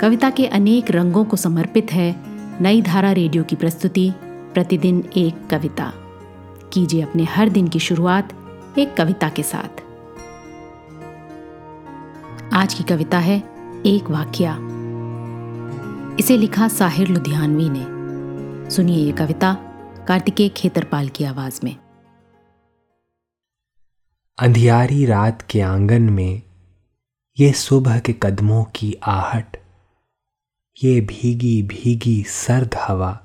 कविता के अनेक रंगों को समर्पित है नई धारा रेडियो की प्रस्तुति, प्रतिदिन एक कविता। कीजिए अपने हर दिन की शुरुआत एक कविता के साथ। आज की कविता है एक वाक्या। इसे लिखा साहिर लुधियानवी ने। सुनिए ये कविता कार्तिकेय खेतरपाल की आवाज़ में। अंधियारी रात के आँगन में ये सुबह के कदमों की आहट ये भीगी भीगी सर्द हवा,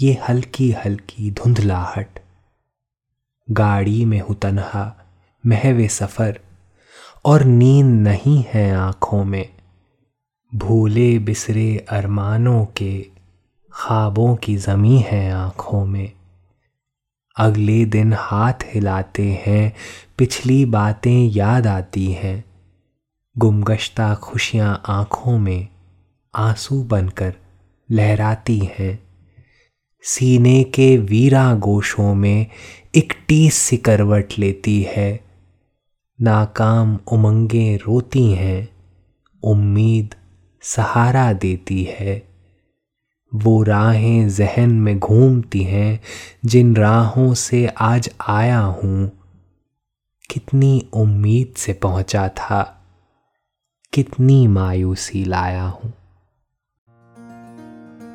ये हल्की हल्की धुंधलाहट। गाड़ी में हूँ तनहा, महवे सफ़र, और नींद नहीं है आँखों में। भूले बिसरे अरमानों के, ख्वाबों की जमी है आँखों में। अगले दिन हाथ हिलाते हैं, पिछली बातें याद आती हैं। गुमगश्ता खुशियाँ आँखों में आँसू बनकर लहराती हैं। सीने के वीरा गोशों में एक टीस सी करवट लेती है। नाकाम उमंगें रोती हैं, उम्मीद सहारा देती है। वो राहें जहन में घूमती हैं, जिन राहों से आज आया हूँ। कितनी उम्मीद से पहुँचा था, कितनी मायूसी लाया हूँ।